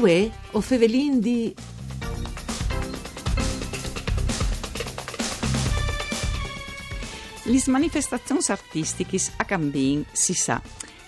Uè, o fevelin di... Le manifestazioni artistiche a Cambin si sa.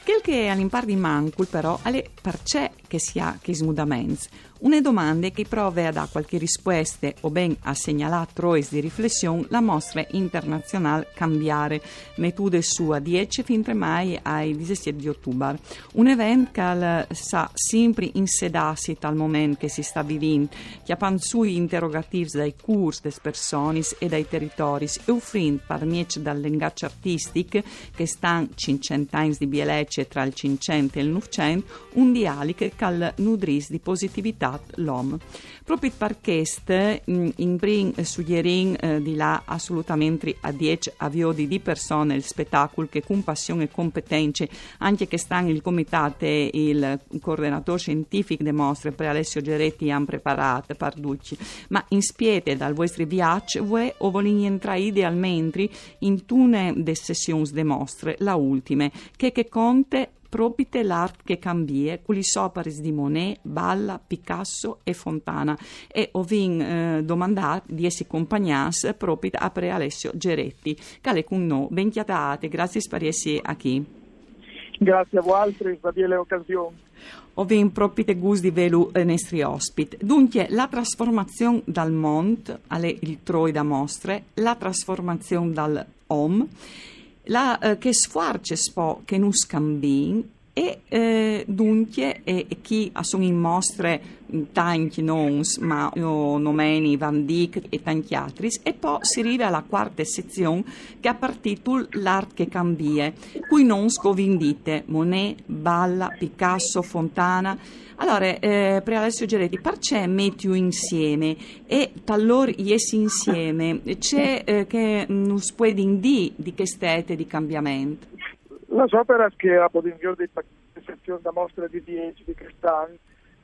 Quel che all'impar di Mancul però alle perché che si ha che smudaments. Une domande che prove a dare qualche risposta o ben a segnalare trois di riflessione la mostra internazionale Cambiare, metodo sua 10 fin mai ai 17 di ottobre. Un evento che sa sempre insedarsi tal momento che si sta vivendo, che ha sui interrogativi dai corsi, delle persone e dai territori e offrendo per niente dal linguaggio artistico che stanno 500 anni di bielecce tra il 500 e il 900 un dialogo che nudris di positività l'om. Proprio perché mm, in brin suggerin eh, di là assolutamente a 10 avviodi di persone il spettacolo che con passione e competenze anche che stanno il comitato e il coordinatore scientifico de mostre per Alessio Geretti hanno preparato per duci ma in spiete dal vostro viaggio voi o volete entrare idealmente in tune de sessioni de mostre la ultime che che conte propite l'art che cambie, culi soparis di Monet, Balla, Picasso e Fontana. E ovin eh, domandat di essi compagnas propite a pre Alessio Geretti. Cale con no, ben chiatate, grazie per essere qui. Grazie a voi per le occasioni. Ovin propite gusti velu eh, nostri ospiti. Dunque, la trasformazione dal Mont, alle il Troi da mostre, la trasformazione dal Om, la, eh, che sfarce spo che non scambin e eh, dunque e, chi sono in mostre tanti noms ma io nomeni Van Dyck e tanti altri e poi si arriva alla quarta sezione che ha partito l'arte che cambia cui non scovindite Monet, Balla, Picasso, Fontana. Allora, eh, per Alessio Geretti, perché metti insieme? E talor essi insieme? C'è eh, che non può dire di che stete di cambiamento? La opera che ha potuto di sezione da mostra di 10 di quest'anno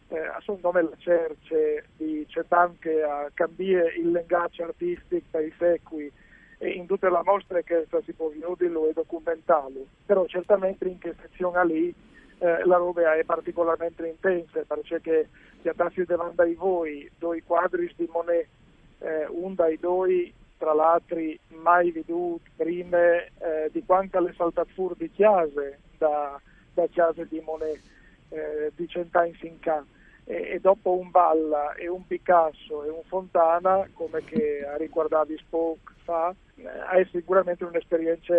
eh, a suo nome la cerce di c'è anche a cambiare il linguaggio artistico per i secoli e in tutte le mostre che si può vedere lo è documentale. Però certamente in questa sezione lì eh, la roba è particolarmente intensa perché piattassi davanti a voi due quadri di Monet, eh, un dai due tra l'altro mai veduti prima eh, di quante le saltate fuori di chiase da, da chiase di Monet eh, di cent'anni in ca e, e, dopo un Balla e un Picasso e un Fontana come che ha riguardato Spoke fa eh, è sicuramente un'esperienza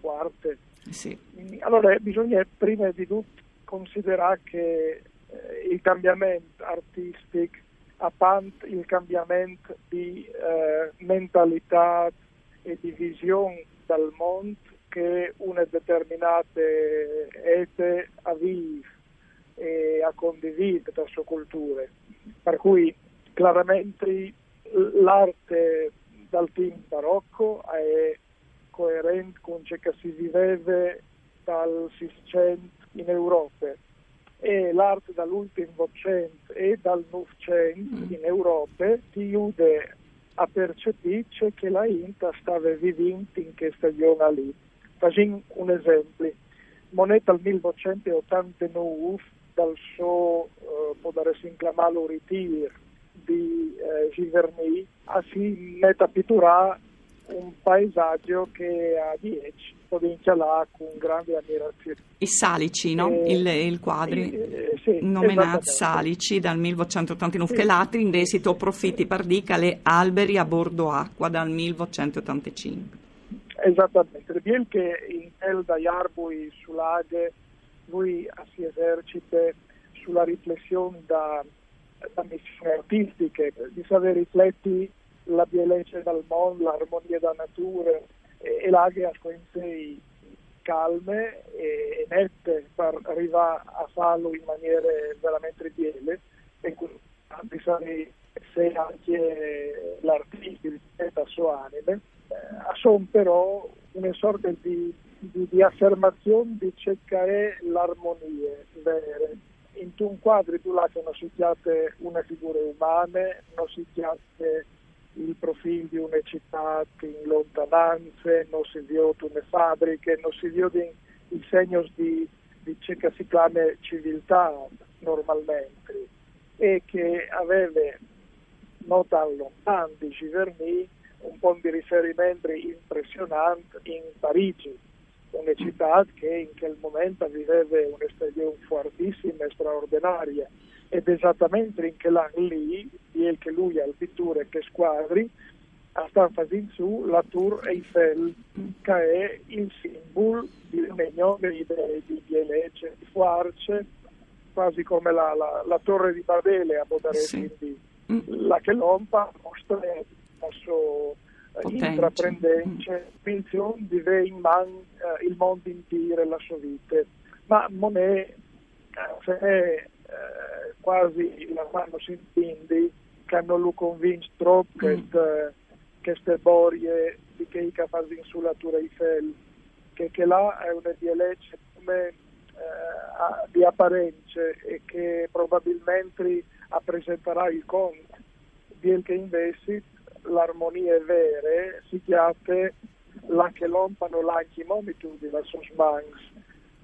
forte sì. Allora bisogna prima di tutto considerare che eh, il cambiamento artistico a parte il cambiamento di eh, mentalità e di visione dal mondo che una determinata ete a vivere e a condividere la sua cultura. Per cui chiaramente l'arte dal team barocco è coerente con ciò che si viveva dal 600 in Europa e l'arte dall'ultimo Novecento e dal Novecento mm. in Europa si chiude a percepire che la Inta stava vivendo in questa zona lì. Facciamo un esempio. Moneta al 1989 dal suo, eh, può dare chiamarlo ritiro di eh, Giverny, si a pitturare un paesaggio che a 10 provincia là con grande ammirazione. I Salici, no? Eh, il, il quadri eh, sì, nominato Salici dal 1989, sì. che l'altro in desito profitti per dica le alberi a bordo acqua dal 1985. Esattamente, bien che in El da Iarbui sull'Age lui si esercita sulla riflessione da, da missioni artistiche, di saper rifletti la bellezza del mondo, l'armonia della natura, e l'aghe a sei calme e, nette per arrivare a farlo in maniera veramente biele e quindi se anche l'artista rispetta il suo anime. Eh, sono però una sorta di, di, di affermazione di cercare l'armonia vera. In un quadro tu là non si chiate una figura umana non si chiate il profilo di una città in lontananze, non si vedono le fabbriche, non si vedono i segni di, di ciò che si chiama civiltà normalmente. e che aveva non tan lontano di Giverny un po' di riferimenti impressionanti in Parigi, una città che in quel momento viveva un'estagione fortissima e straordinaria ed esattamente in quell'anno lì, che lui al pittore che squadri, sta facendo su la Tour Eiffel, che è il simbolo di un'unione di, di, di Fuarce, quasi come la, la, la, Torre di Babele a Bodare, sì. quindi mm. la che lompa mostra la sua intraprendenza, pensione di avere in man eh, il mondo intero e la sua vita. Ma non è, se è eh, quasi la mano si intende che non lo convince troppo mm. queste, queste borie di che i capaci sulla Tour Eiffel, che, che là è una dialecce come eh, di apparenze e che probabilmente rappresenterà il conto, di che invece l'armonia è vera, si chiama la che lompano l'anche momitude verso sbanks,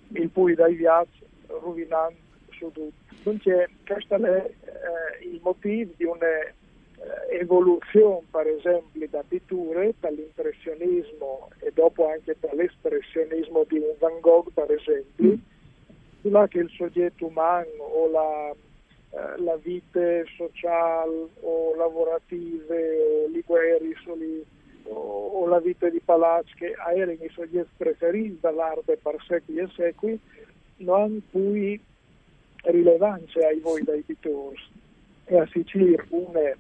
il cui dai viaggi rovinando tutto. Quindi questo è eh, il motivo di un'evoluzione, eh, per esempio, da pitture, dall'impressionismo e dopo anche dall'espressionismo di un Van Gogh, per esempio, là che il soggetto umano o la eh, la vita sociale o lavorative o ligueri o, o, la vita di palazzo che erano i soggetti preferiti dall'arte per secoli e secoli non hanno più rilevanza ai voi dai pittori e a Sicilia una,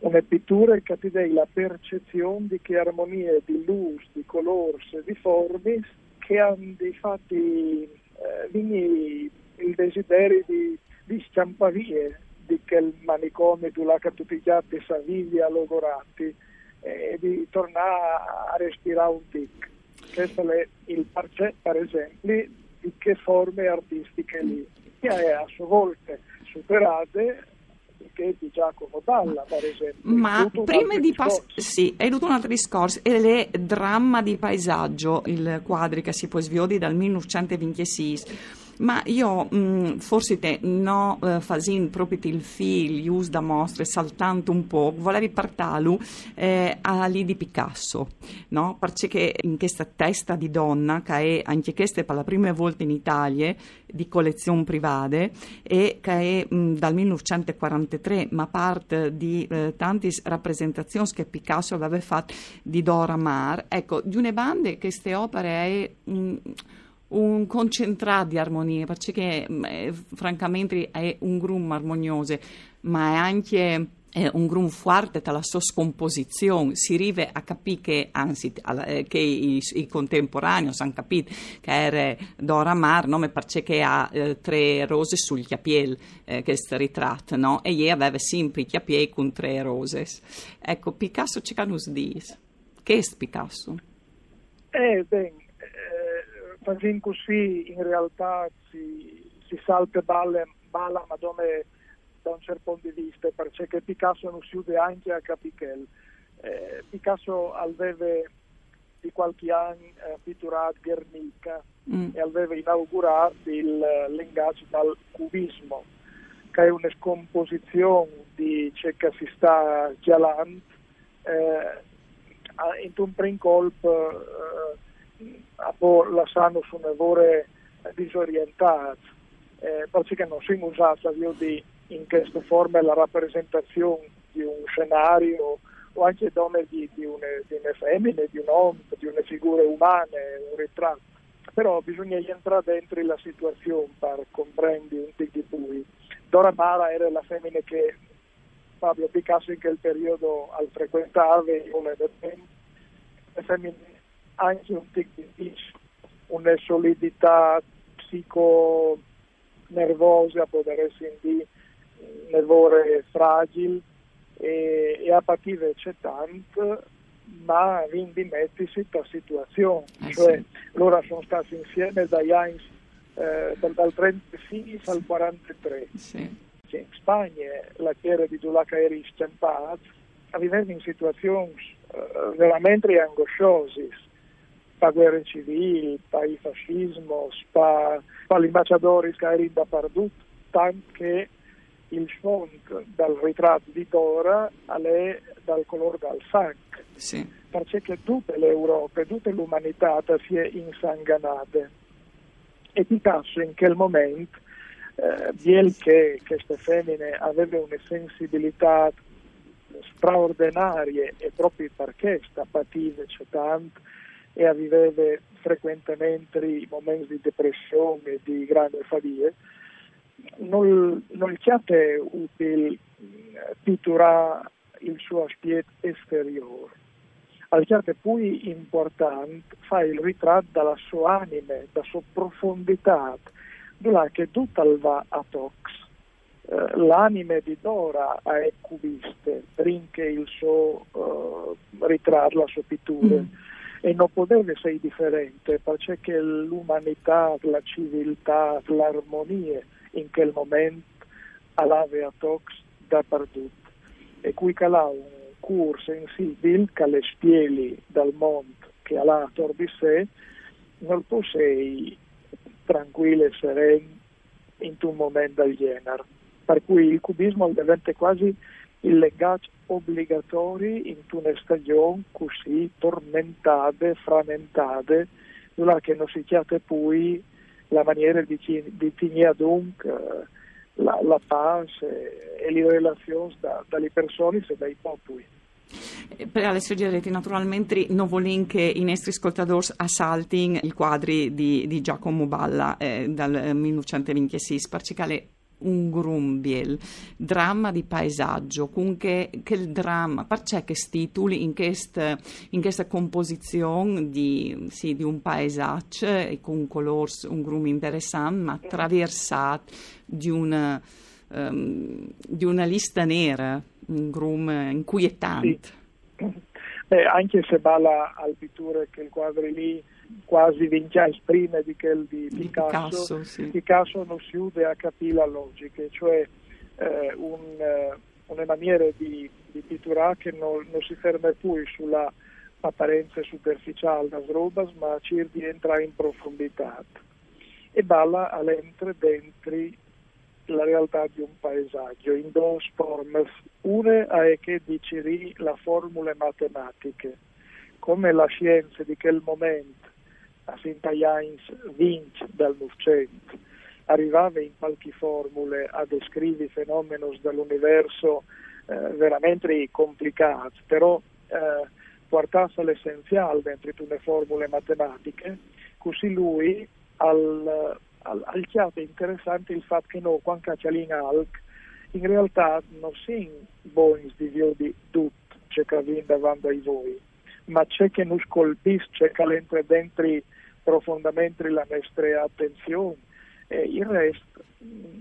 una pittura che ti dà la percezione di che armonie di luce, di colori e di forme che hanno di fatti eh, il desiderio di di scampavie di quel manicomio dove tutti gli altri saviglia logorati e di tornare a respirare un tic. Questo è il parcè, per esempio, di che forme artistiche lì, che è a sua volta superate che di Giacomo Dalla, per esempio. Ma prima di passare, sì, è tutto un altro discorso, è il dramma di paesaggio, il quadro che si può sviodi dal 1926 ma io mh, mm, forse te no eh, fasin proprio il fil us da mostre saltando un po' volevi partarlo eh, a lì di Picasso no? perché in questa testa di donna che è anche questa per la prima volta in Italia di collezione private e che è mh, mm, dal 1943 ma parte di eh, tante rappresentazioni che Picasso aveva fatto di Dora Maar ecco di una bande queste opere è mh, mm, un concentrato di armonie, perché eh, francamente è un gruppo armonioso, ma è anche eh, un gruppo forte dalla sua scomposizione. Si arriva a capire che, anzi, eh, che i, i, contemporanei hanno capito che era Dora Mar, no? perché ha eh, tre rose sul chiapiel, eh, questo ritratto, no? e lei aveva sempre i chiapiel con tre rose. Ecco, Picasso ci canus dis. Che è Picasso? Eh, bene facendo così in realtà si, si salta balle, balla ma dove, da un certo punto di vista perché Picasso non si chiude anche a Capichel eh, Picasso aveva di qualche anno eh, pitturato Guernica mm. e aveva inaugurato il linguaggio dal cubismo che è una scomposizione di ciò che si sta chialando eh, in un primo colpo eh, a lasciando su nevore disorientati, eh, perché non si usata di, in questa forma la rappresentazione di un scenario o anche donne di, di, une, di una femmina, di un uomo, di una figura umana, un ritratto. Però bisogna entrare dentro la situazione per comprendere un po' di più. Dora Mara era la femmina che Fabio Picasso in quel periodo al frequentava, una delle femmine anche un tecnicismo, una solidità psico-nervosa, può essere di nervore fragile e, e a partire c'è tanto ma quindi mettersi in situazione, eh cioè sì. loro sono stati insieme dagli anni eh, dal, dal 36 al 43. Sì. Cioè, in Spagna la chiesa di Dulaca era stampata, vivendo in situazioni eh, veramente angosciose pa guerre civili, il fascismo, pa, pa gli ambasciatori che erano dappertutto, tanto che il font dal ritratto di Dora è dal colore del sangue. Sì. Perché tutte le Europe, tutta l'umanità si è insanganata. E Picasso in quel momento, eh, bien che queste femmine avevano una sensibilità straordinaria e proprio perché sta pative c'è tanto e aveveva frequentemente momenti di depressione di grande fatica, non, è utile eh, pitturare il suo aspetto esteriore. Al chiaro poi importante fare il ritratto dalla sua anima, dalla sua profondità, che tutto va a tox. Uh, l'anime di Dora è cubiste, rinche il suo uh, ritratto, la sua pittura. Mm e non poteva essere differente perché l'umanità, la civiltà, l'armonia in quel momento aveva tox dappertutto. E qui calà un cur sensibile che le spieli dal mondo che ha attorno di sé non può essere tranquillo e sereno in un momento del genere. Per cui il cubismo diventa quasi il legato obbligatorio in una stagione così tormentate, frammentate, dove che non si chiede poi la maniera di, di tenere dunque la, la pace e le relazioni da, dalle persone e dai popoli. Eh, per Alessio Giaretti, naturalmente non voglio che i nostri ascoltatori assaltino i quadri di, di Giacomo Balla eh, dal 1926, perché un grumbiel, dramma di paesaggio, con che, che dramma, perché che titoli in questa, in questa composizione di, sì, di, un paesaggio e con un colore, un grum interessante, ma attraversato di una, um, di una lista nera, un grum inquietante. Sì. Eh, anche se balla al pitture che il quadro lì quasi vinciai prima di quel di Picasso, Picasso, sì. Picasso non si ude a capire la logica, cioè eh, un, eh, una maniera di, di pitturare che non, non, si ferma più sulla apparenza superficiale das robas, ma cerca di entrare in profondità. E balla all'entre dentro la realtà di un paesaggio in due forme. Una è che dicevi la formule matematiche, come la scienza di quel momento a Saint-Aïns vince dal Novecento, arrivava in qualche formule a descrivere fenomeni dell'universo eh, veramente complicati, però eh, portasse all'essenziale dentro le formule matematiche, così lui al, al, al chiaro interessante il fatto che noi, quando cacciamo alc, in realtà non siamo buoni di di tutto ciò che avviene davanti a voi, ma c'è che ci colpisce, c'è che dentro profondamente la nostra attenzione e il resto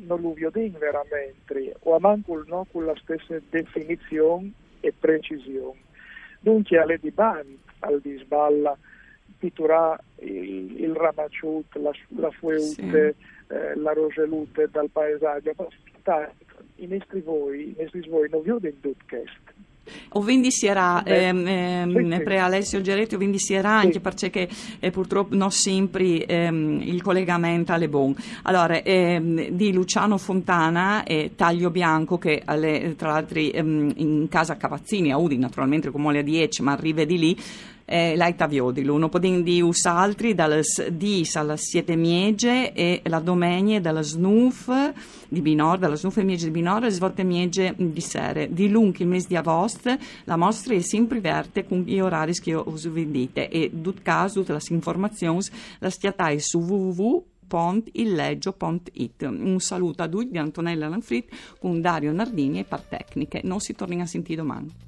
non lo vedo veramente o a manco no, con la stessa definizione e precisione. Dunque alle di band al disballa pittura il, il ramacciut, la, la fueute, sì. eh, la rogelute dal paesaggio, i nostri voi, i nostri voi non vedono in tutto questo. O quindi si era ehm, ehm, pre Alessio Geretti, o quindi si era anche perché eh, purtroppo non sempre ehm, il collegamento è buono. Allora, ehm, di Luciano Fontana e Taglio Bianco che alle, tra l'altro ehm, in casa Cavazzini, a Udi naturalmente come alle 10, ma arriva di lì, eh, l'aita viodilo, non podem di us altri dalle 10 alle 7 miege e la domenica dalle snuf di Binor, dalle snuf e miege di Binor e svolte miege di sere. Di lungo il mese di agosto la mostra è sempre verte con gli orari che us vendite e dut caso tutte le informazioni la stiatai su www.illeggio.it. Un saluto a tutti di Antonella Lanfrit con Dario Nardini e Partecniche. Non si torna a sentire domani.